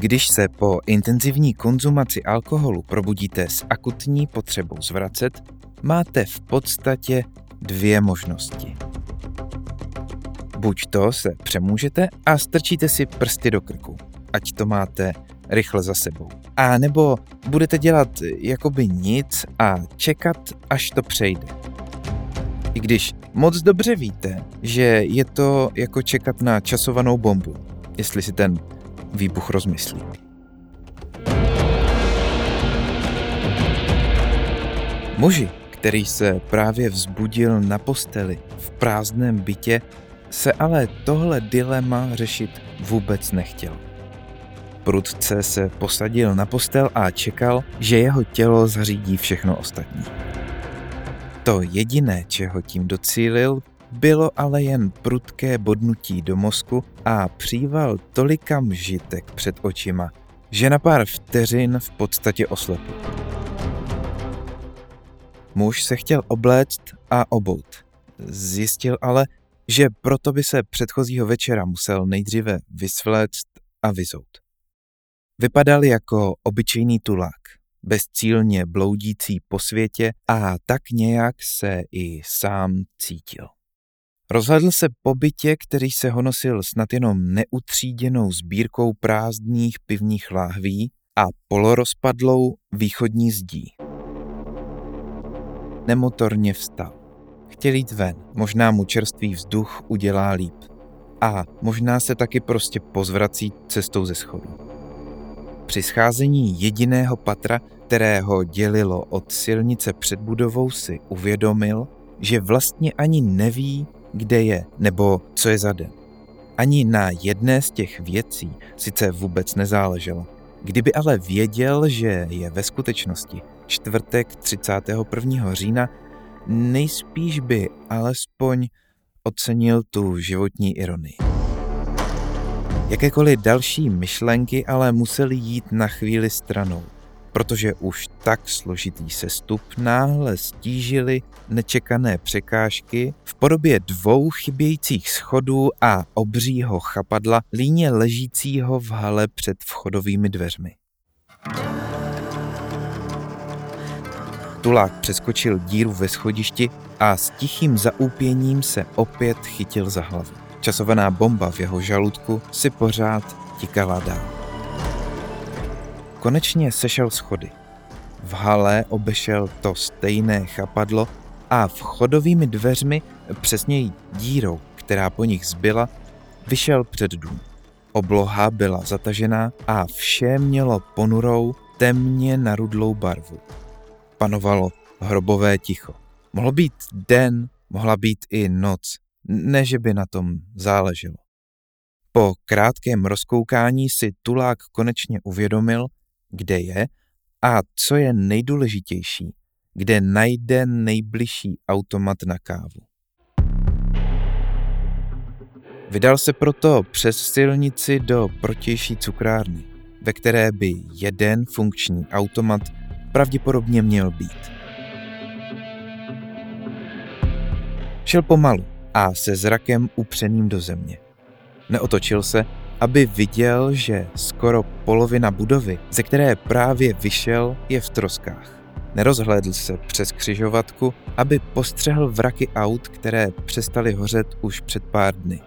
Když se po intenzivní konzumaci alkoholu probudíte s akutní potřebou zvracet, máte v podstatě dvě možnosti. Buď to se přemůžete a strčíte si prsty do krku, ať to máte rychle za sebou. A nebo budete dělat jakoby nic a čekat, až to přejde. I když moc dobře víte, že je to jako čekat na časovanou bombu, jestli si ten výbuch rozmyslí. Muži, který se právě vzbudil na posteli v prázdném bytě, se ale tohle dilema řešit vůbec nechtěl. Prudce se posadil na postel a čekal, že jeho tělo zařídí všechno ostatní. To jediné, čeho tím docílil, bylo ale jen prudké bodnutí do mozku a příval tolika mžitek před očima, že na pár vteřin v podstatě oslepl. Muž se chtěl obléct a obout. Zjistil ale, že proto by se předchozího večera musel nejdříve vysvléct a vyzout. Vypadal jako obyčejný tulák, bezcílně bloudící po světě a tak nějak se i sám cítil. Rozhledl se po bytě, který se honosil snad jenom neutříděnou sbírkou prázdných pivních láhví a polorozpadlou východní zdí. Nemotorně vstal. Chtěl jít ven, možná mu čerstvý vzduch udělá líp. A možná se taky prostě pozvrací cestou ze schodu. Při scházení jediného patra, kterého dělilo od silnice před budovou, si uvědomil, že vlastně ani neví, kde je nebo co je za den. Ani na jedné z těch věcí sice vůbec nezáleželo. Kdyby ale věděl, že je ve skutečnosti čtvrtek 31. října, nejspíš by alespoň ocenil tu životní ironii. Jakékoliv další myšlenky ale museli jít na chvíli stranou – protože už tak složitý sestup náhle stížily nečekané překážky v podobě dvou chybějících schodů a obřího chapadla líně ležícího v hale před vchodovými dveřmi. Tulák přeskočil díru ve schodišti a s tichým zaúpěním se opět chytil za hlavu. Časovaná bomba v jeho žaludku si pořád tikala dál. Konečně sešel schody. V hale obešel to stejné chapadlo a vchodovými dveřmi, přesněji dírou, která po nich zbyla, vyšel před dům. Obloha byla zatažená a vše mělo ponurou, temně narudlou barvu. Panovalo hrobové ticho. Mohl být den, mohla být i noc, ne že by na tom záleželo. Po krátkém rozkoukání si Tulák konečně uvědomil, kde je a co je nejdůležitější, kde najde nejbližší automat na kávu. Vydal se proto přes silnici do protější cukrárny, ve které by jeden funkční automat pravděpodobně měl být. Šel pomalu a se zrakem upřeným do země. Neotočil se aby viděl, že skoro polovina budovy, ze které právě vyšel, je v troskách. Nerozhlédl se přes křižovatku, aby postřehl vraky aut, které přestaly hořet už před pár dny.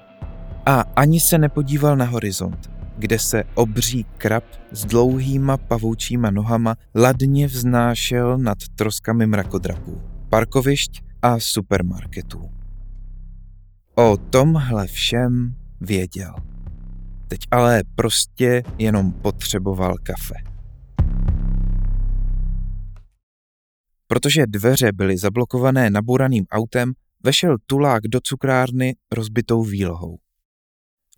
A ani se nepodíval na horizont, kde se obří krab s dlouhýma pavoučíma nohama ladně vznášel nad troskami mrakodrapů, parkovišť a supermarketů. O tomhle všem věděl. Teď ale prostě jenom potřeboval kafe. Protože dveře byly zablokované nabouraným autem, vešel tulák do cukrárny rozbitou výlohou.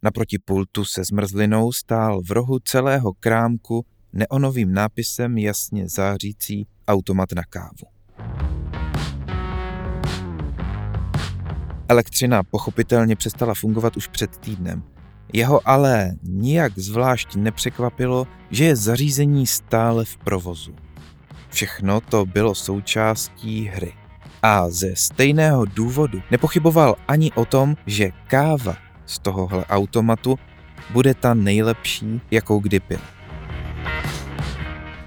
Naproti pultu se zmrzlinou stál v rohu celého krámku neonovým nápisem jasně zářící automat na kávu. Elektřina pochopitelně přestala fungovat už před týdnem – jeho ale nijak zvlášť nepřekvapilo, že je zařízení stále v provozu. Všechno to bylo součástí hry. A ze stejného důvodu nepochyboval ani o tom, že káva z tohohle automatu bude ta nejlepší, jakou kdy pil.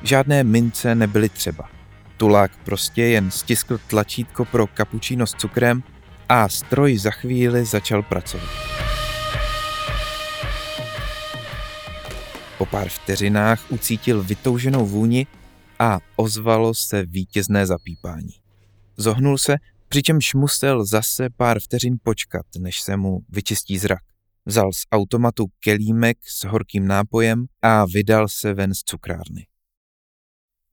Žádné mince nebyly třeba. Tulák prostě jen stiskl tlačítko pro kapučíno s cukrem a stroj za chvíli začal pracovat. Po pár vteřinách ucítil vytouženou vůni a ozvalo se vítězné zapípání. Zohnul se, přičemž musel zase pár vteřin počkat, než se mu vyčistí zrak. Vzal z automatu kelímek s horkým nápojem a vydal se ven z cukrárny.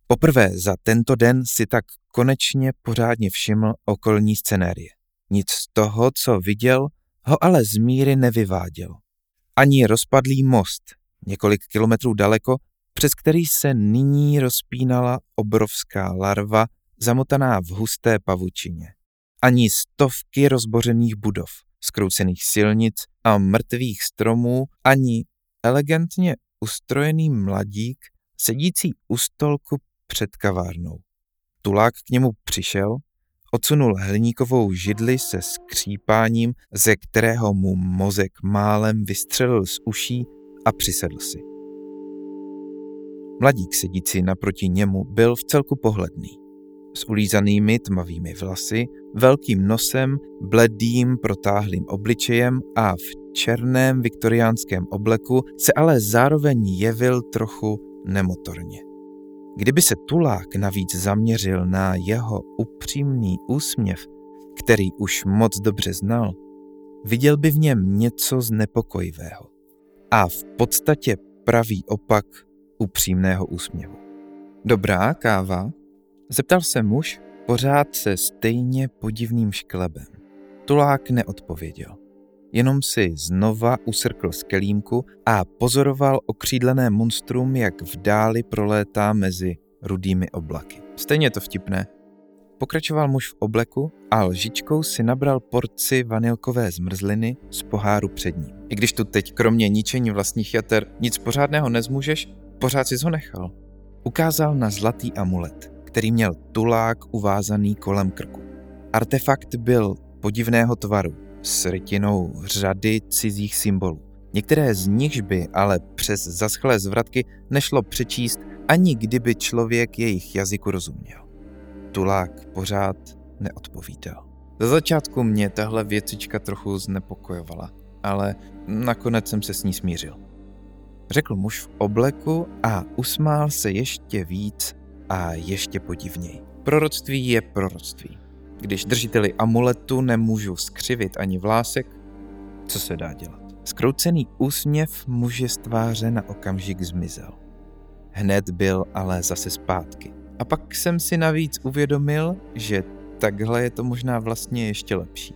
Poprvé za tento den si tak konečně pořádně všiml okolní scenérie. Nic z toho, co viděl, ho ale z míry nevyváděl. Ani rozpadlý most, několik kilometrů daleko, přes který se nyní rozpínala obrovská larva zamotaná v husté pavučině. Ani stovky rozbořených budov, skroucených silnic a mrtvých stromů, ani elegantně ustrojený mladík, sedící u stolku před kavárnou. Tulák k němu přišel, odsunul hliníkovou židli se skřípáním, ze kterého mu mozek málem vystřelil z uší a přisedl si. Mladík sedící naproti němu byl v celku pohledný. S ulízanými tmavými vlasy, velkým nosem, bledým protáhlým obličejem a v černém viktoriánském obleku se ale zároveň jevil trochu nemotorně. Kdyby se Tulák navíc zaměřil na jeho upřímný úsměv, který už moc dobře znal, viděl by v něm něco znepokojivého. A v podstatě pravý opak upřímného úsměvu. Dobrá káva? Zeptal se muž, pořád se stejně podivným šklebem. Tulák neodpověděl. Jenom si znova usrkl z kelímku a pozoroval okřídlené monstrum, jak v dáli prolétá mezi rudými oblaky. Stejně to vtipné. Pokračoval muž v obleku a lžičkou si nabral porci vanilkové zmrzliny z poháru před ním. I když tu teď kromě ničení vlastních jater nic pořádného nezmůžeš, pořád si ho nechal. Ukázal na zlatý amulet, který měl tulák uvázaný kolem krku. Artefakt byl podivného tvaru, s rytinou řady cizích symbolů. Některé z nichž by ale přes zaschlé zvratky nešlo přečíst, ani kdyby člověk jejich jazyku rozuměl. Tulák pořád neodpovídal. Za začátku mě tahle věcička trochu znepokojovala, ale nakonec jsem se s ní smířil. Řekl muž v obleku a usmál se ještě víc a ještě podivněji. Proroctví je proroctví. Když držiteli amuletu nemůžu skřivit ani vlásek, co se dá dělat? Skroucený úsměv muže z tváře na okamžik zmizel. Hned byl ale zase zpátky. A pak jsem si navíc uvědomil, že takhle je to možná vlastně ještě lepší.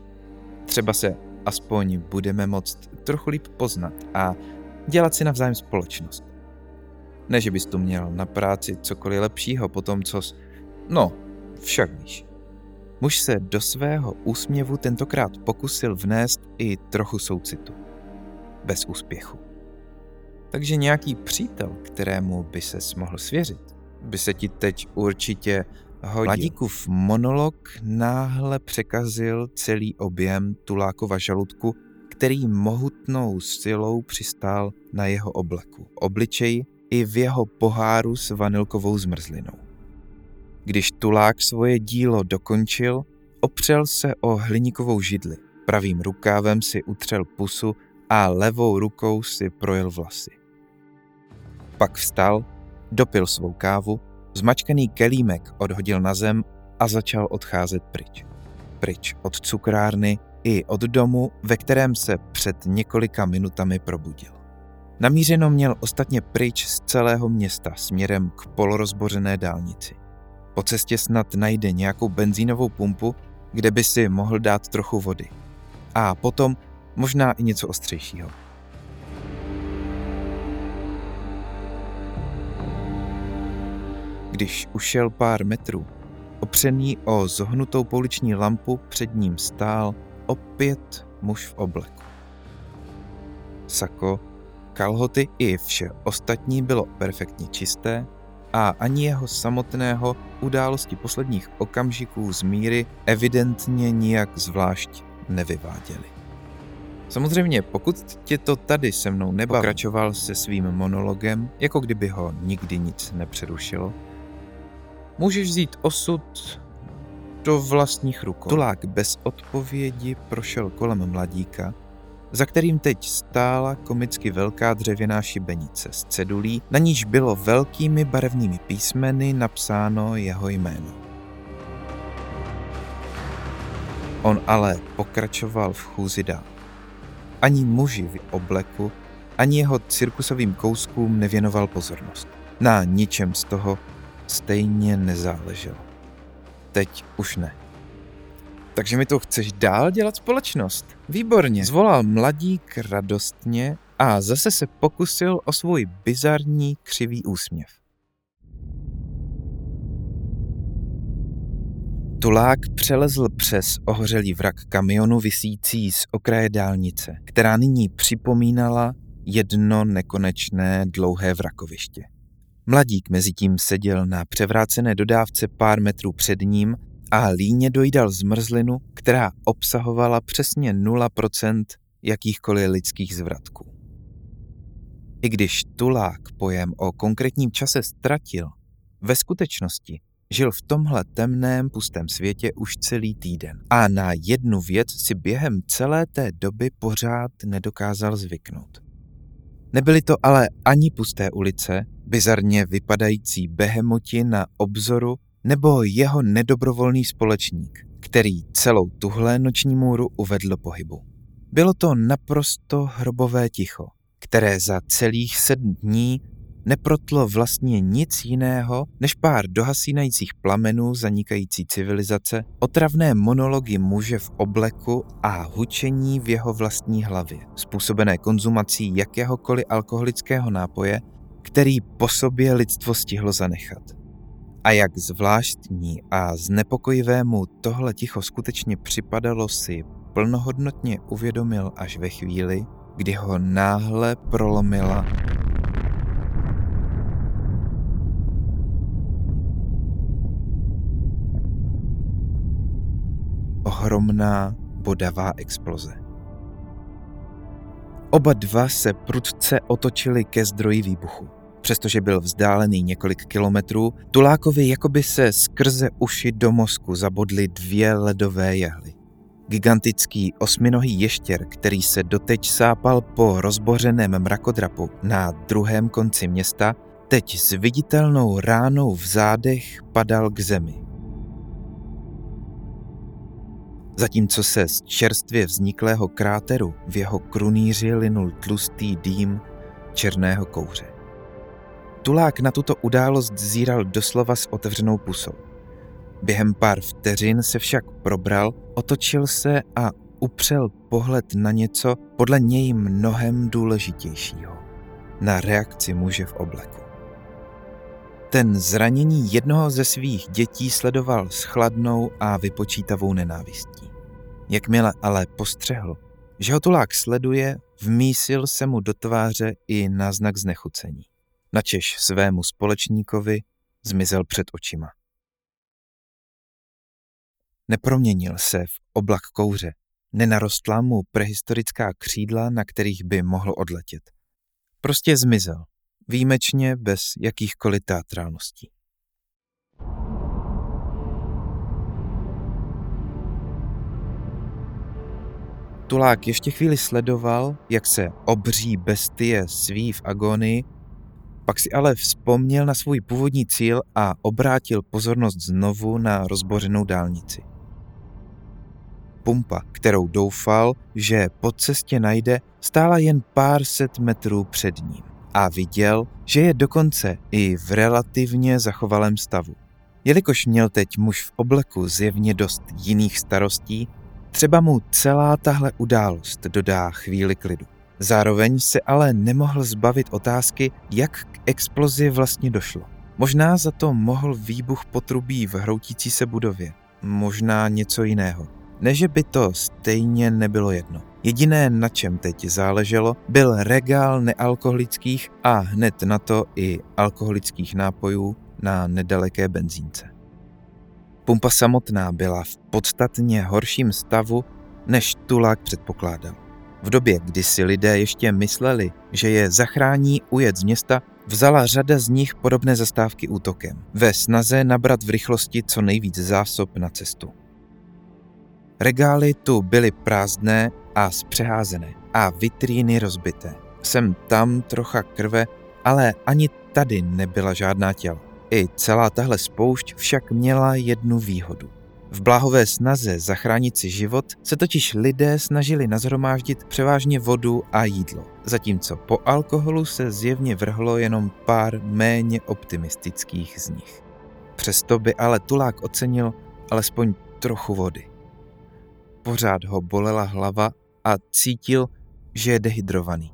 Třeba se aspoň budeme moct trochu líp poznat a dělat si navzájem společnost. Ne, že bys tu měl na práci cokoliv lepšího po tom, co... No, však víš. Muž se do svého úsměvu tentokrát pokusil vnést i trochu soucitu. Bez úspěchu. Takže nějaký přítel, kterému by se mohl svěřit, by se ti teď určitě hodil. Mladíkův monolog náhle překazil celý objem Tulákova žaludku, který mohutnou silou přistál na jeho obleku, obličeji i v jeho poháru s vanilkovou zmrzlinou. Když Tulák svoje dílo dokončil, opřel se o hliníkovou židli, pravým rukávem si utřel pusu a levou rukou si projel vlasy. Pak vstal, dopil svou kávu, zmačkaný kelímek odhodil na zem a začal odcházet pryč. Pryč od cukrárny i od domu, ve kterém se před několika minutami probudil. Namířeno měl ostatně pryč z celého města směrem k polorozbořené dálnici. Po cestě snad najde nějakou benzínovou pumpu, kde by si mohl dát trochu vody. A potom možná i něco ostřejšího. Když ušel pár metrů, opřený o zohnutou pouliční lampu, před ním stál opět muž v obleku. Sako, kalhoty i vše ostatní bylo perfektně čisté a ani jeho samotného události posledních okamžiků z míry evidentně nijak zvlášť nevyváděly. Samozřejmě, pokud tě to tady se mnou nebaví, pokračoval se svým monologem, jako kdyby ho nikdy nic nepřerušilo, můžeš vzít osud do vlastních rukou. Tulák bez odpovědi prošel kolem mladíka, za kterým teď stála komicky velká dřevěná šibenice s cedulí, na níž bylo velkými barevnými písmeny napsáno jeho jméno. On ale pokračoval v chůzi dál. Ani muži v obleku, ani jeho cirkusovým kouskům nevěnoval pozornost. Na ničem z toho stejně nezáleželo. Teď už ne. Takže mi to chceš dál dělat společnost? Výborně. Zvolal mladík radostně a zase se pokusil o svůj bizarní křivý úsměv. Tulák přelezl přes ohořelý vrak kamionu visící z okraje dálnice, která nyní připomínala jedno nekonečné dlouhé vrakoviště. Mladík mezi tím seděl na převrácené dodávce pár metrů před ním a líně dojídal zmrzlinu, která obsahovala přesně 0% jakýchkoliv lidských zvratků. I když Tulák pojem o konkrétním čase ztratil, ve skutečnosti žil v tomhle temném, pustém světě už celý týden a na jednu věc si během celé té doby pořád nedokázal zvyknout. Nebyly to ale ani pusté ulice, bizarně vypadající behemoti na obzoru nebo jeho nedobrovolný společník, který celou tuhle noční můru uvedl pohybu. Bylo to naprosto hrobové ticho, které za celých sedm dní neprotlo vlastně nic jiného než pár dohasínajících plamenů zanikající civilizace, otravné monology muže v obleku a hučení v jeho vlastní hlavě, způsobené konzumací jakéhokoliv alkoholického nápoje, který po sobě lidstvo stihlo zanechat. A jak zvláštní a znepokojivému tohle ticho skutečně připadalo si plnohodnotně uvědomil až ve chvíli, kdy ho náhle prolomila ohromná bodavá exploze. Oba dva se prudce otočili ke zdroji výbuchu. Přestože byl vzdálený několik kilometrů, Tulákovi jakoby se skrze uši do mozku zabodly dvě ledové jehly. Gigantický osminohý ještěr, který se doteď sápal po rozbořeném mrakodrapu na druhém konci města, teď s viditelnou ránou v zádech padal k zemi. Zatímco se z čerstvě vzniklého kráteru v jeho krunýři linul tlustý dým černého kouře. Tulák na tuto událost zíral doslova s otevřenou pusou. Během pár vteřin se však probral, otočil se a upřel pohled na něco podle něj mnohem důležitějšího. Na reakci muže v obleku. Ten zranění jednoho ze svých dětí sledoval s chladnou a vypočítavou nenávistí. Jakmile ale postřehl, že ho tulák sleduje, vmísil se mu do tváře i náznak znechucení. Načež svému společníkovi zmizel před očima. Neproměnil se v oblak kouře, nenarostla mu prehistorická křídla, na kterých by mohl odletět. Prostě zmizel, výjimečně bez jakýchkoliv teatrálností. Tulák ještě chvíli sledoval, jak se obří bestie sví v agonii, pak si ale vzpomněl na svůj původní cíl a obrátil pozornost znovu na rozbořenou dálnici. Pumpa, kterou doufal, že po cestě najde, stála jen pár set metrů před ním a viděl, že je dokonce i v relativně zachovalém stavu. Jelikož měl teď muž v obleku zjevně dost jiných starostí, Třeba mu celá tahle událost dodá chvíli klidu. Zároveň se ale nemohl zbavit otázky, jak k explozi vlastně došlo. Možná za to mohl výbuch potrubí v hroutící se budově. Možná něco jiného. Ne, že by to stejně nebylo jedno. Jediné, na čem teď záleželo, byl regál nealkoholických a hned na to i alkoholických nápojů na nedaleké benzínce. Pumpa samotná byla v podstatně horším stavu, než Tulák předpokládal. V době, kdy si lidé ještě mysleli, že je zachrání ujet z města, vzala řada z nich podobné zastávky útokem, ve snaze nabrat v rychlosti co nejvíc zásob na cestu. Regály tu byly prázdné a zpřeházené a vitríny rozbité. Sem tam trocha krve, ale ani tady nebyla žádná těla. I celá tahle spoušť však měla jednu výhodu. V bláhové snaze zachránit si život se totiž lidé snažili nazhromáždit převážně vodu a jídlo, zatímco po alkoholu se zjevně vrhlo jenom pár méně optimistických z nich. Přesto by ale Tulák ocenil alespoň trochu vody. Pořád ho bolela hlava a cítil, že je dehydrovaný.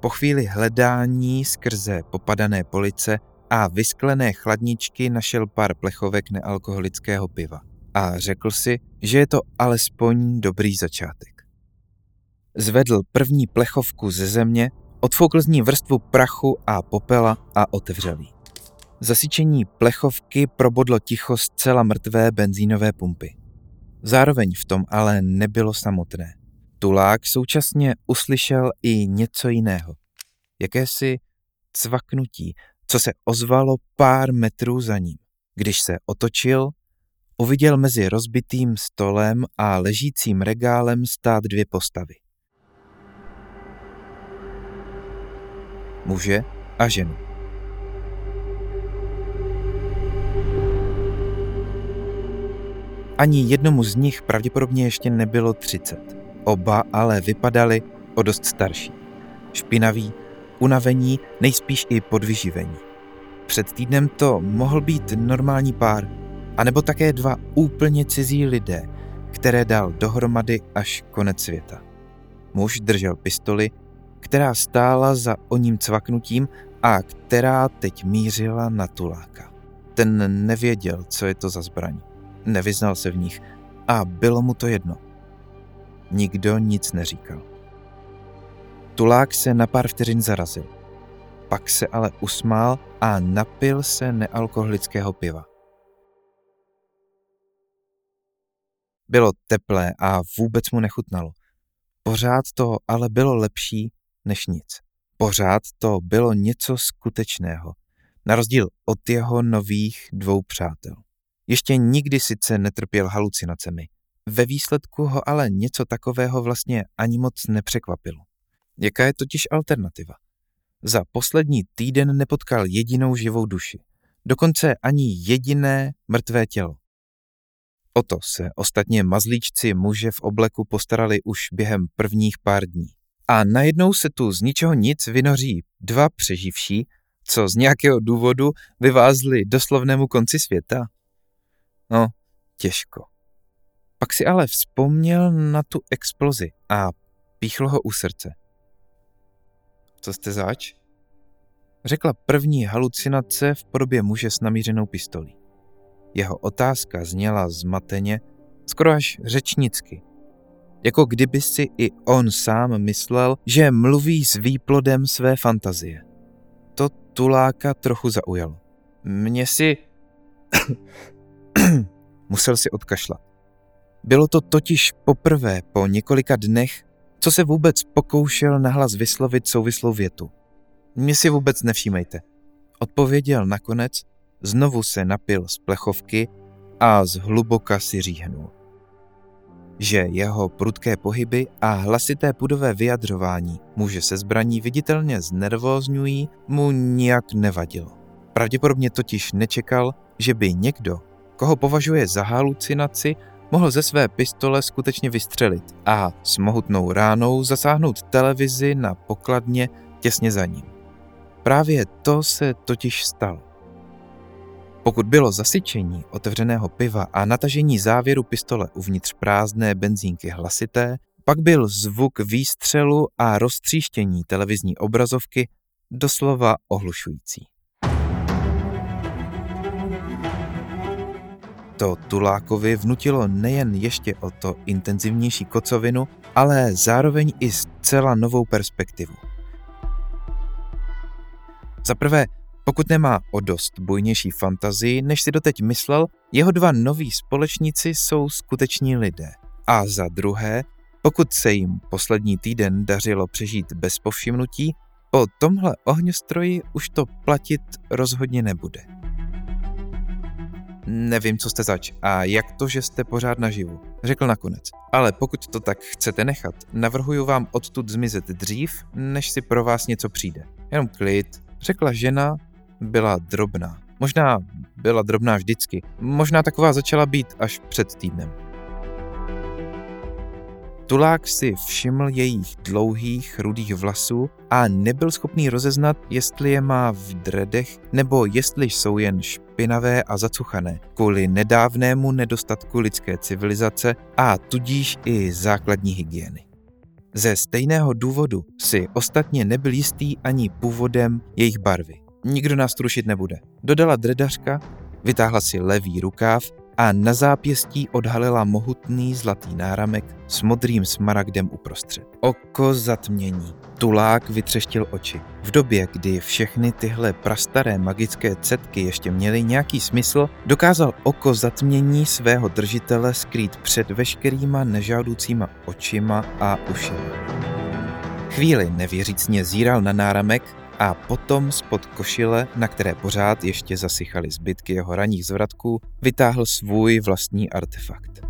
Po chvíli hledání skrze popadané police a vysklené chladničky našel pár plechovek nealkoholického piva a řekl si, že je to alespoň dobrý začátek. Zvedl první plechovku ze země, odfoukl z ní vrstvu prachu a popela a otevřel ji. Zasyčení plechovky probodlo ticho zcela mrtvé benzínové pumpy. Zároveň v tom ale nebylo samotné. Tulák současně uslyšel i něco jiného. Jakési cvaknutí, co se ozvalo pár metrů za ním. Když se otočil, uviděl mezi rozbitým stolem a ležícím regálem stát dvě postavy. Muže a ženu. Ani jednomu z nich pravděpodobně ještě nebylo třicet. Oba ale vypadali o dost starší. Špinaví, unavení, nejspíš i podvyživení. Před týdnem to mohl být normální pár, anebo také dva úplně cizí lidé, které dal dohromady až konec světa. Muž držel pistoli, která stála za o ním cvaknutím a která teď mířila na tuláka. Ten nevěděl, co je to za zbraň. Nevyznal se v nich a bylo mu to jedno. Nikdo nic neříkal. Tulák se na pár vteřin zarazil. Pak se ale usmál a napil se nealkoholického piva. Bylo teplé a vůbec mu nechutnalo. Pořád to ale bylo lepší než nic. Pořád to bylo něco skutečného, na rozdíl od jeho nových dvou přátel. Ještě nikdy sice netrpěl halucinacemi. Ve výsledku ho ale něco takového vlastně ani moc nepřekvapilo. Jaká je totiž alternativa? Za poslední týden nepotkal jedinou živou duši. Dokonce ani jediné mrtvé tělo. O to se ostatně mazlíčci muže v obleku postarali už během prvních pár dní. A najednou se tu z ničeho nic vynoří dva přeživší, co z nějakého důvodu vyvázli doslovnému konci světa. No, těžko. Pak si ale vzpomněl na tu explozi a píchl ho u srdce. Co jste zač? Řekla první halucinace v podobě muže s namířenou pistolí. Jeho otázka zněla zmateně, skoro až řečnicky. Jako kdyby si i on sám myslel, že mluví s výplodem své fantazie. To Tuláka trochu zaujalo. Mně si... Musel si odkašlat. Bylo to totiž poprvé po několika dnech, co se vůbec pokoušel nahlas vyslovit souvislou větu. Mě si vůbec nevšímejte. Odpověděl nakonec, znovu se napil z plechovky a zhluboka si říhnul. Že jeho prudké pohyby a hlasité pudové vyjadřování muže se zbraní viditelně znervózňují, mu nijak nevadilo. Pravděpodobně totiž nečekal, že by někdo, koho považuje za halucinaci, mohl ze své pistole skutečně vystřelit a s mohutnou ránou zasáhnout televizi na pokladně těsně za ním. Právě to se totiž stalo. Pokud bylo zasyčení otevřeného piva a natažení závěru pistole uvnitř prázdné benzínky hlasité, pak byl zvuk výstřelu a roztříštění televizní obrazovky doslova ohlušující. To Tulákovi vnutilo nejen ještě o to intenzivnější kocovinu, ale zároveň i zcela novou perspektivu. Za prvé, pokud nemá o dost bujnější fantazii, než si doteď myslel, jeho dva noví společníci jsou skuteční lidé. A za druhé, Pokud se jim poslední týden dařilo přežít bez povšimnutí, po tomhle ohňostroji už to platit rozhodně nebude. Nevím, co jste zač a jak to, že jste pořád naživu, řekl nakonec. Ale pokud to tak chcete nechat, navrhuju vám odtud zmizet dřív, než si pro vás něco přijde. Jenom klid, řekla žena, byla drobná. Možná byla drobná vždycky, možná taková začala být až před týdnem. Tulák si všiml jejich dlouhých rudých vlasů a nebyl schopný rozeznat, jestli je má v dredech nebo jestli jsou jen špinavé a zacuchané kvůli nedávnému nedostatku lidské civilizace a tudíž i základní hygieny. Ze stejného důvodu si ostatně nebyl jistý ani původem jejich barvy. Nikdo nás trušit nebude. Dodala dredařka, vytáhla si levý rukáv a na zápěstí odhalila mohutný zlatý náramek s modrým smaragdem uprostřed. Oko zatmění. Tulák vytřeštil oči. V době, kdy všechny tyhle prastaré magické cetky ještě měly nějaký smysl, dokázal oko zatmění svého držitele skrýt před veškerýma nežádoucíma očima a ušima. Chvíli nevěřícně zíral na náramek a potom spod košile, na které pořád ještě zasychaly zbytky jeho raných zvratků, vytáhl svůj vlastní artefakt.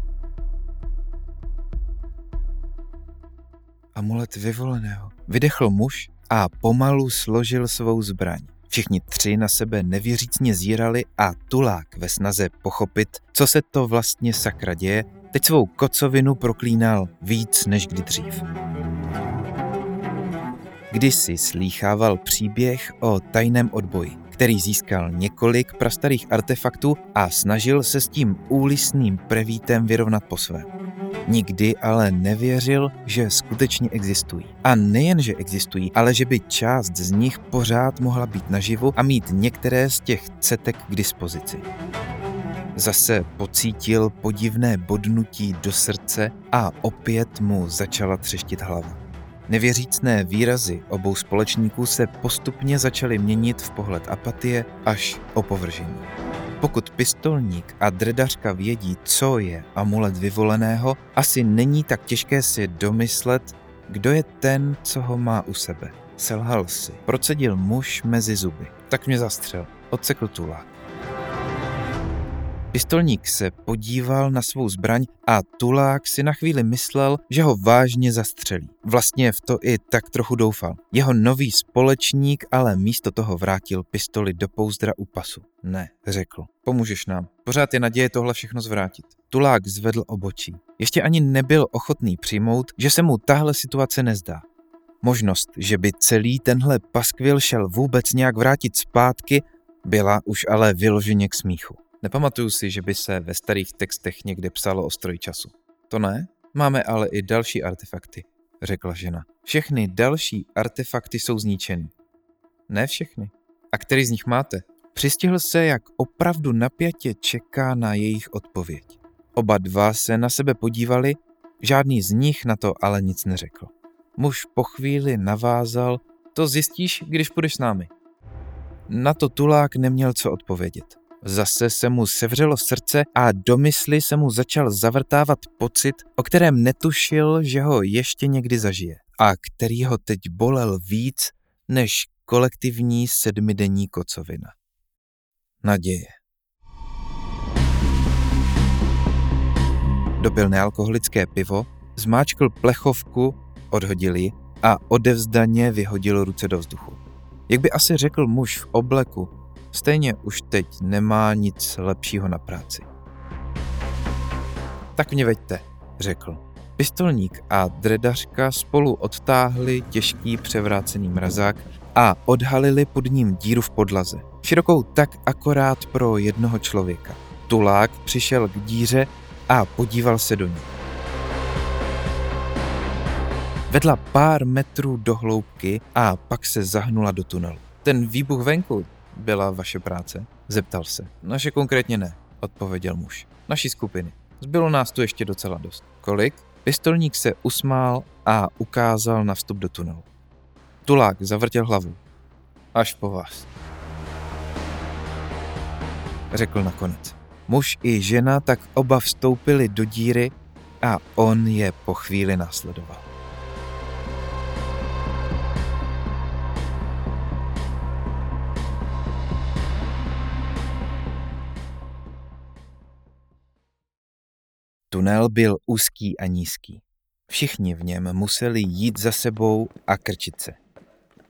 Amulet vyvoleného. Vydechl muž a pomalu složil svou zbraň. Všichni tři na sebe nevěřícně zírali a tulák ve snaze pochopit, co se to vlastně sakra děje, teď svou kocovinu proklínal víc než kdy dřív. Kdysi slýchával příběh o tajném odboji, který získal několik prastarých artefaktů a snažil se s tím úlisným prevítem vyrovnat po své. Nikdy ale nevěřil, že skutečně existují. A nejen, že existují, ale že by část z nich pořád mohla být naživu a mít některé z těch cetek k dispozici. Zase pocítil podivné bodnutí do srdce a opět mu začala třeštit hlava. Nevěřícné výrazy obou společníků se postupně začaly měnit v pohled apatie až opovržení. Pokud pistolník a dredařka vědí, co je amulet vyvoleného, asi není tak těžké si domyslet, kdo je ten, co ho má u sebe. Selhal si. Procedil muž mezi zuby. Tak mě zastřel. Odsekl tulák. Pistolník se podíval na svou zbraň a tulák si na chvíli myslel, že ho vážně zastřelí. Vlastně v to i tak trochu doufal. Jeho nový společník ale místo toho vrátil pistoli do pouzdra u pasu. Ne, řekl. Pomůžeš nám. Pořád je naděje tohle všechno zvrátit. Tulák zvedl obočí. Ještě ani nebyl ochotný přijmout, že se mu tahle situace nezdá. Možnost, že by celý tenhle paskvil šel vůbec nějak vrátit zpátky, byla už ale vyloženě k smíchu. Nepamatuju si, že by se ve starých textech někde psalo o stroji času. To ne? Máme ale i další artefakty, řekla žena. Všechny další artefakty jsou zničeny. Ne všechny. A který z nich máte? Přistihl se, jak opravdu napjatě čeká na jejich odpověď. Oba dva se na sebe podívali, žádný z nich na to ale nic neřekl. Muž po chvíli navázal, to zjistíš, když půjdeš s námi. Na to tulák neměl co odpovědět. Zase se mu sevřelo srdce a do mysli se mu začal zavrtávat pocit, o kterém netušil, že ho ještě někdy zažije a který ho teď bolel víc než kolektivní sedmidenní kocovina. Naděje. Dobil nealkoholické pivo, zmáčkl plechovku, odhodil ji a odevzdaně vyhodil ruce do vzduchu. Jak by asi řekl muž v obleku, Stejně už teď nemá nic lepšího na práci. Tak mě veďte, řekl. Pistolník a dredařka spolu odtáhli těžký převrácený mrazák a odhalili pod ním díru v podlaze. Širokou tak akorát pro jednoho člověka. Tulák přišel k díře a podíval se do ní. Vedla pár metrů do hloubky a pak se zahnula do tunelu. Ten výbuch venku, byla vaše práce? Zeptal se. Naše konkrétně ne, odpověděl muž. Naší skupiny. Zbylo nás tu ještě docela dost. Kolik? Pistolník se usmál a ukázal na vstup do tunelu. Tulák zavrtěl hlavu. Až po vás. Řekl nakonec. Muž i žena tak oba vstoupili do díry a on je po chvíli následoval. Tunel byl úzký a nízký. Všichni v něm museli jít za sebou a krčit se.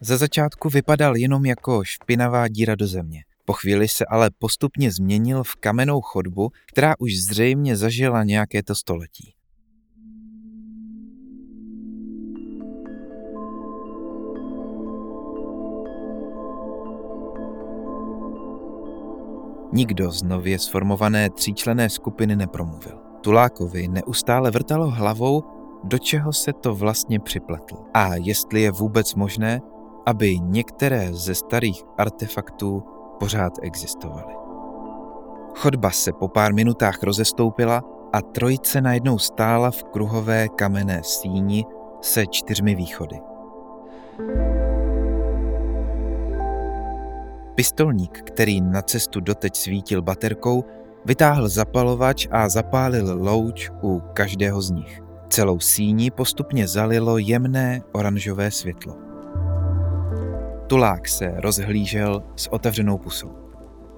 Za začátku vypadal jenom jako špinavá díra do země. Po chvíli se ale postupně změnil v kamennou chodbu, která už zřejmě zažila nějaké to století. Nikdo z nově sformované tříčlené skupiny nepromluvil. Tulákovi neustále vrtalo hlavou, do čeho se to vlastně připletl a jestli je vůbec možné, aby některé ze starých artefaktů pořád existovaly. Chodba se po pár minutách rozestoupila a trojice najednou stála v kruhové kamenné síni se čtyřmi východy. Pistolník, který na cestu doteď svítil baterkou, vytáhl zapalovač a zapálil louč u každého z nich. Celou síni postupně zalilo jemné oranžové světlo. Tulák se rozhlížel s otevřenou pusou.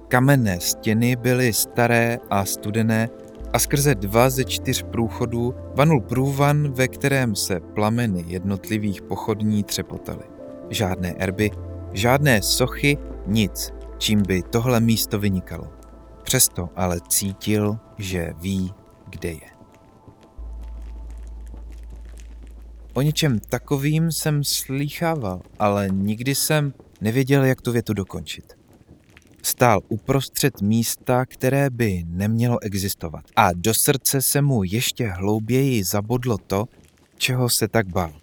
Kamenné stěny byly staré a studené a skrze dva ze čtyř průchodů vanul průvan, ve kterém se plameny jednotlivých pochodní třepotaly. Žádné erby, žádné sochy, nic, čím by tohle místo vynikalo. Přesto ale cítil, že ví, kde je. O něčem takovým jsem slýchával, ale nikdy jsem nevěděl, jak tu větu dokončit. Stál uprostřed místa, které by nemělo existovat. A do srdce se mu ještě hlouběji zabodlo to, čeho se tak bál.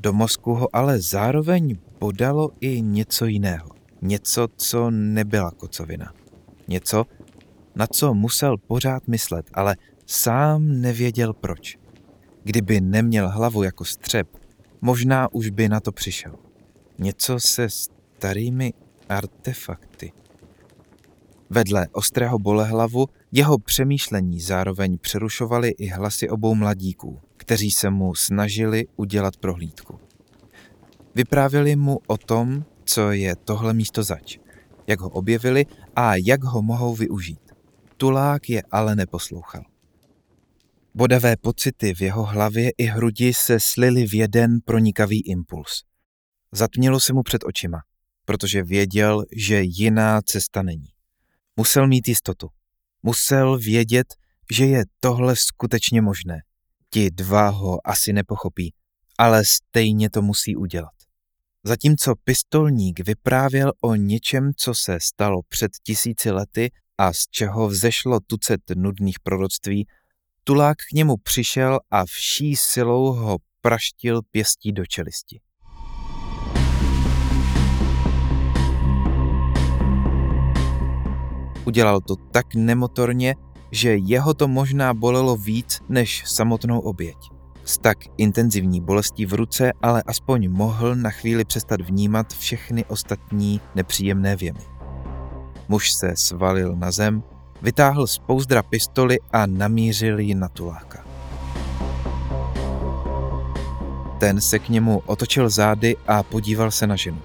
Do mozku ho ale zároveň podalo i něco jiného. Něco, co nebyla kocovina. Něco, na co musel pořád myslet, ale sám nevěděl proč. Kdyby neměl hlavu jako střep, možná už by na to přišel. Něco se starými artefakty. Vedle ostrého bolehlavu jeho přemýšlení zároveň přerušovaly i hlasy obou mladíků, kteří se mu snažili udělat prohlídku. Vyprávěli mu o tom, co je tohle místo zač, jak ho objevili a jak ho mohou využít. Tulák je ale neposlouchal. Bodavé pocity v jeho hlavě i hrudi se slily v jeden pronikavý impuls. Zatmělo se mu před očima, protože věděl, že jiná cesta není. Musel mít jistotu. Musel vědět, že je tohle skutečně možné. Ti dva ho asi nepochopí, ale stejně to musí udělat. Zatímco pistolník vyprávěl o něčem, co se stalo před tisíci lety a z čeho vzešlo tucet nudných proroctví, Tulák k němu přišel a vší silou ho praštil pěstí do čelisti. Udělal to tak nemotorně, že jeho to možná bolelo víc než samotnou oběť. S tak intenzivní bolestí v ruce ale aspoň mohl na chvíli přestat vnímat všechny ostatní nepříjemné věmy. Muž se svalil na zem Vytáhl z pouzdra pistoli a namířil ji na tuláka. Ten se k němu otočil zády a podíval se na ženu.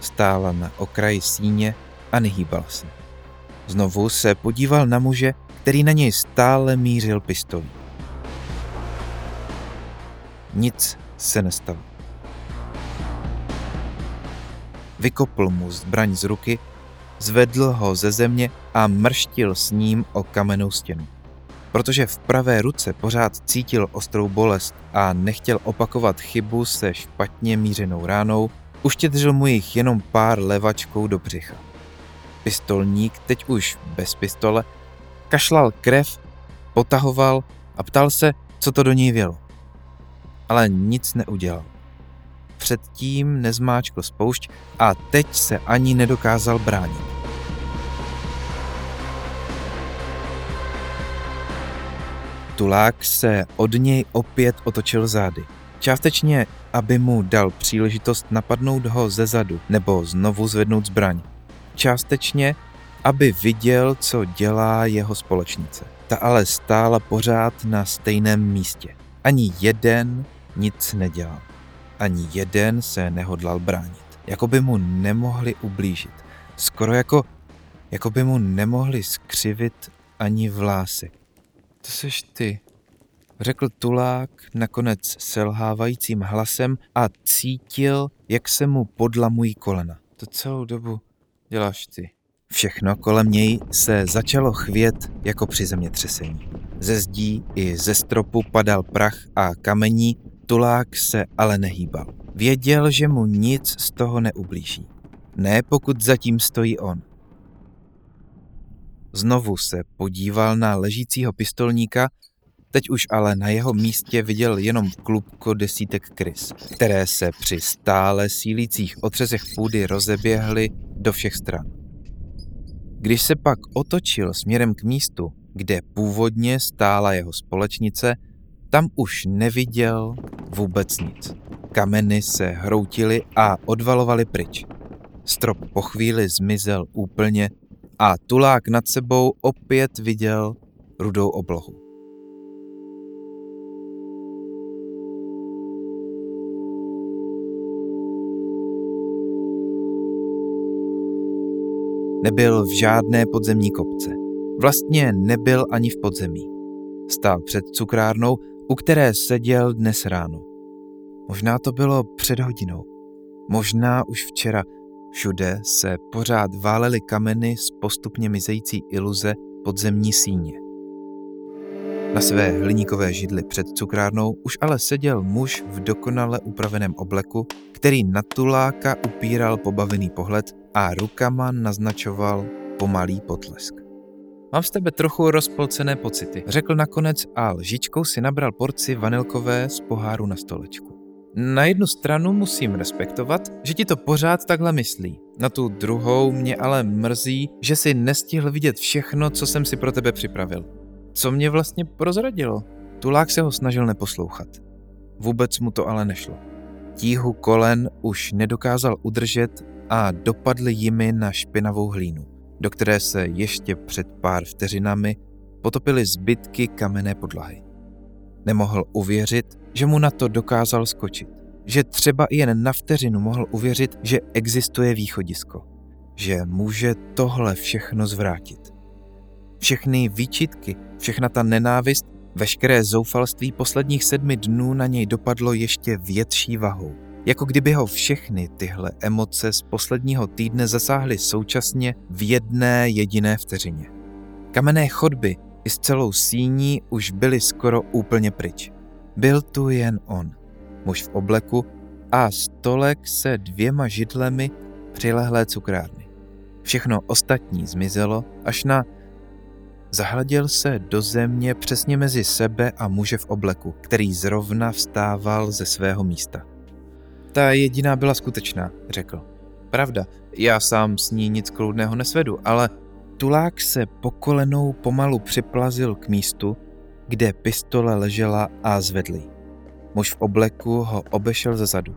Stála na okraji síně a nehýbal se. Znovu se podíval na muže, který na něj stále mířil pistolí. Nic se nestalo. Vykopl mu zbraň z ruky zvedl ho ze země a mrštil s ním o kamennou stěnu. Protože v pravé ruce pořád cítil ostrou bolest a nechtěl opakovat chybu se špatně mířenou ránou, uštědřil mu jich jenom pár levačkou do břicha. Pistolník, teď už bez pistole, kašlal krev, potahoval a ptal se, co to do něj vělo. Ale nic neudělal předtím nezmáčkl spoušť a teď se ani nedokázal bránit. Tulák se od něj opět otočil zády. Částečně, aby mu dal příležitost napadnout ho ze zadu nebo znovu zvednout zbraň. Částečně, aby viděl, co dělá jeho společnice. Ta ale stála pořád na stejném místě. Ani jeden nic nedělal. Ani jeden se nehodlal bránit. Jako by mu nemohli ublížit. Skoro jako, jako by mu nemohli skřivit ani vlásek. To seš ty, řekl tulák nakonec selhávajícím hlasem a cítil, jak se mu podlamují kolena. To celou dobu děláš ty. Všechno kolem něj se začalo chvět jako při zemětřesení. Ze zdí i ze stropu padal prach a kamení, tulák se ale nehýbal. Věděl, že mu nic z toho neublíží. Ne pokud zatím stojí on. Znovu se podíval na ležícího pistolníka, teď už ale na jeho místě viděl jenom klubko desítek krys, které se při stále sílících otřesech půdy rozeběhly do všech stran. Když se pak otočil směrem k místu, kde původně stála jeho společnice, tam už neviděl vůbec nic. Kameny se hroutily a odvalovaly pryč. Strop po chvíli zmizel úplně a tulák nad sebou opět viděl rudou oblohu. Nebyl v žádné podzemní kopce. Vlastně nebyl ani v podzemí. Stál před cukrárnou, u které seděl dnes ráno. Možná to bylo před hodinou. Možná už včera. Všude se pořád válely kameny z postupně mizející iluze podzemní síně. Na své hliníkové židli před cukrárnou už ale seděl muž v dokonale upraveném obleku, který na tuláka upíral pobavený pohled a rukama naznačoval pomalý potlesk. Mám z tebe trochu rozpolcené pocity, řekl nakonec a lžičkou si nabral porci vanilkové z poháru na stolečku. Na jednu stranu musím respektovat, že ti to pořád takhle myslí. Na tu druhou mě ale mrzí, že si nestihl vidět všechno, co jsem si pro tebe připravil. Co mě vlastně prozradilo? Tulák se ho snažil neposlouchat. Vůbec mu to ale nešlo. Tíhu kolen už nedokázal udržet a dopadly jimi na špinavou hlínu, do které se ještě před pár vteřinami potopily zbytky kamenné podlahy. Nemohl uvěřit, že mu na to dokázal skočit. Že třeba jen na vteřinu mohl uvěřit, že existuje východisko. Že může tohle všechno zvrátit. Všechny výčitky, všechna ta nenávist, veškeré zoufalství posledních sedmi dnů na něj dopadlo ještě větší vahou. Jako kdyby ho všechny tyhle emoce z posledního týdne zasáhly současně v jedné jediné vteřině. Kamenné chodby i s celou síní už byly skoro úplně pryč. Byl tu jen on, muž v obleku a stolek se dvěma židlemi přilehlé cukrárny. Všechno ostatní zmizelo, až na Zahleděl se do země přesně mezi sebe a muže v obleku, který zrovna vstával ze svého místa. Ta jediná byla skutečná, řekl. Pravda, já sám s ní nic kloudného nesvedu, ale tulák se po kolenou pomalu připlazil k místu, kde pistole ležela a zvedl Muž v obleku ho obešel ze zadu.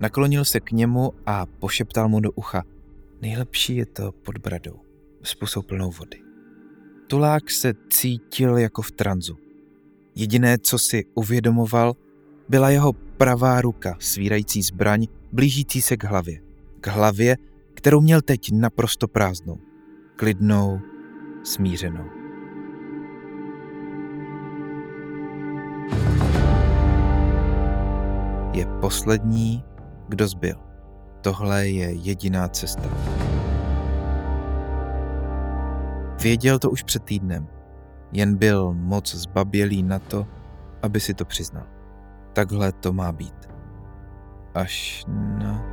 Naklonil se k němu a pošeptal mu do ucha. Nejlepší je to pod bradou, s pusou plnou vody. Tulák se cítil jako v tranzu. Jediné, co si uvědomoval, byla jeho pravá ruka svírající zbraň, blížící se k hlavě. K hlavě, kterou měl teď naprosto prázdnou. Klidnou, smířenou. je poslední, kdo zbyl. Tohle je jediná cesta. Věděl to už před týdnem, jen byl moc zbabělý na to, aby si to přiznal. Takhle to má být. Až na...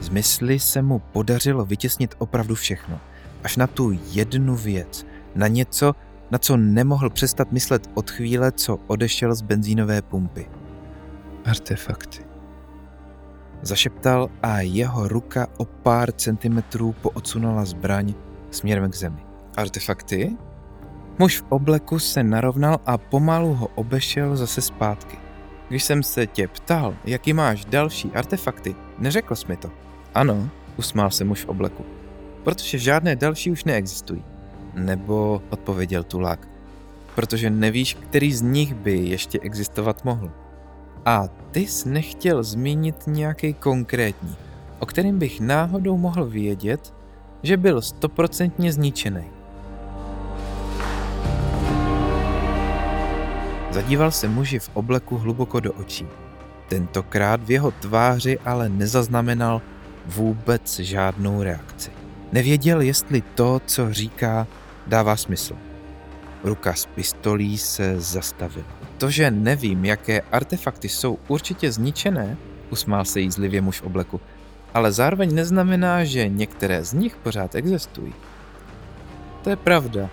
Z mysli se mu podařilo vytěsnit opravdu všechno. Až na tu jednu věc, na něco, na co nemohl přestat myslet od chvíle, co odešel z benzínové pumpy. Artefakty. Zašeptal a jeho ruka o pár centimetrů poodsunula zbraň směrem k zemi. Artefakty? Muž v obleku se narovnal a pomalu ho obešel zase zpátky. Když jsem se tě ptal, jaký máš další artefakty, neřekl jsi mi to. Ano, usmál se muž v obleku. Protože žádné další už neexistují. Nebo odpověděl tulák. Protože nevíš, který z nich by ještě existovat mohl. A ty jsi nechtěl zmínit nějaký konkrétní, o kterým bych náhodou mohl vědět, že byl stoprocentně zničený. Zadíval se muži v obleku hluboko do očí. Tentokrát v jeho tváři ale nezaznamenal vůbec žádnou reakci. Nevěděl, jestli to, co říká, dává smysl. Ruka s pistolí se zastavila. To, že nevím, jaké artefakty jsou určitě zničené, usmál se jízlivě muž v obleku, ale zároveň neznamená, že některé z nich pořád existují. To je pravda.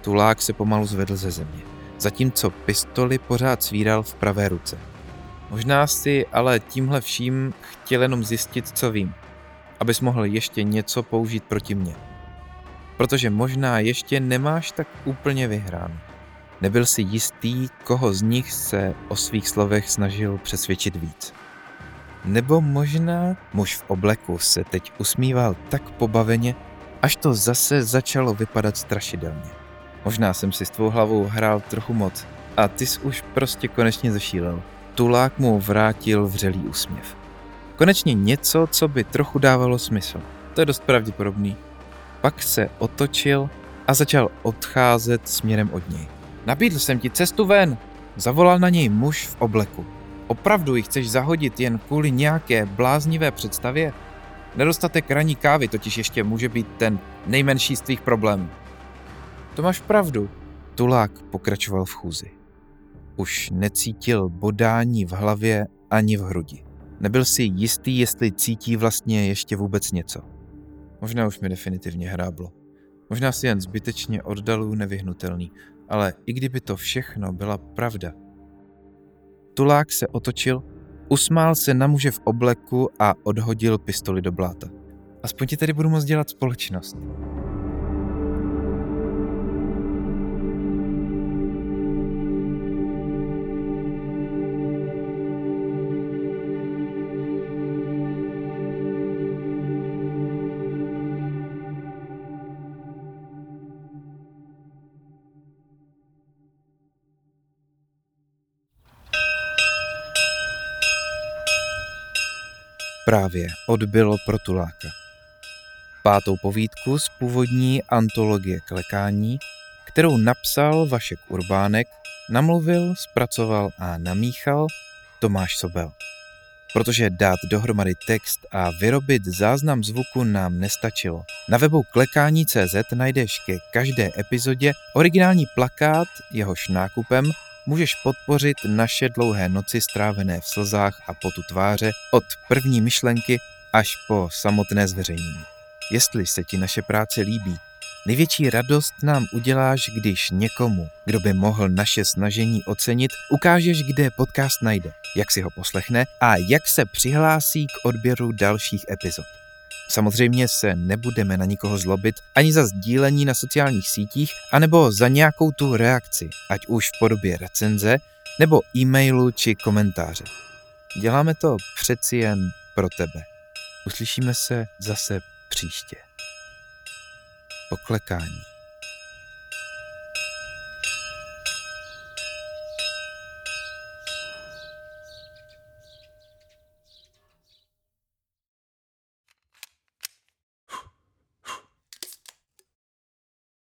Tulák se pomalu zvedl ze země, zatímco pistoli pořád svíral v pravé ruce. Možná si ale tímhle vším chtěl jenom zjistit, co vím, abys mohl ještě něco použít proti mně. Protože možná ještě nemáš tak úplně vyhráno. Nebyl si jistý, koho z nich se o svých slovech snažil přesvědčit víc. Nebo možná muž v obleku se teď usmíval tak pobaveně, až to zase začalo vypadat strašidelně. Možná jsem si s tvou hlavou hrál trochu moc a ty jsi už prostě konečně zašílel. Tulák mu vrátil vřelý úsměv. Konečně něco, co by trochu dávalo smysl. To je dost pravděpodobný. Pak se otočil a začal odcházet směrem od něj. Nabídl jsem ti cestu ven, zavolal na něj muž v obleku. Opravdu ji chceš zahodit jen kvůli nějaké bláznivé představě? Nedostatek raní kávy totiž ještě může být ten nejmenší z tvých problémů. To máš pravdu, Tulák pokračoval v chůzi. Už necítil bodání v hlavě ani v hrudi. Nebyl si jistý, jestli cítí vlastně ještě vůbec něco. Možná už mi definitivně hráblo. Možná si jen zbytečně oddalů nevyhnutelný, ale i kdyby to všechno byla pravda. Tulák se otočil, usmál se na muže v obleku a odhodil pistoli do bláta. Aspoň ti tedy budu moct dělat společnost. Právě odbylo pro Tuláka. Pátou povídku z původní antologie klekání, kterou napsal Vašek Urbánek, namluvil, zpracoval a namíchal Tomáš Sobel. Protože dát dohromady text a vyrobit záznam zvuku nám nestačilo. Na webu klekání.cz najdeš ke každé epizodě originální plakát, jehož nákupem můžeš podpořit naše dlouhé noci strávené v slzách a potu tváře od první myšlenky až po samotné zveřejnění. Jestli se ti naše práce líbí, největší radost nám uděláš, když někomu, kdo by mohl naše snažení ocenit, ukážeš, kde podcast najde, jak si ho poslechne a jak se přihlásí k odběru dalších epizod. Samozřejmě se nebudeme na nikoho zlobit ani za sdílení na sociálních sítích, anebo za nějakou tu reakci, ať už v podobě recenze, nebo e-mailu či komentáře. Děláme to přeci jen pro tebe. Uslyšíme se zase příště. Poklekání.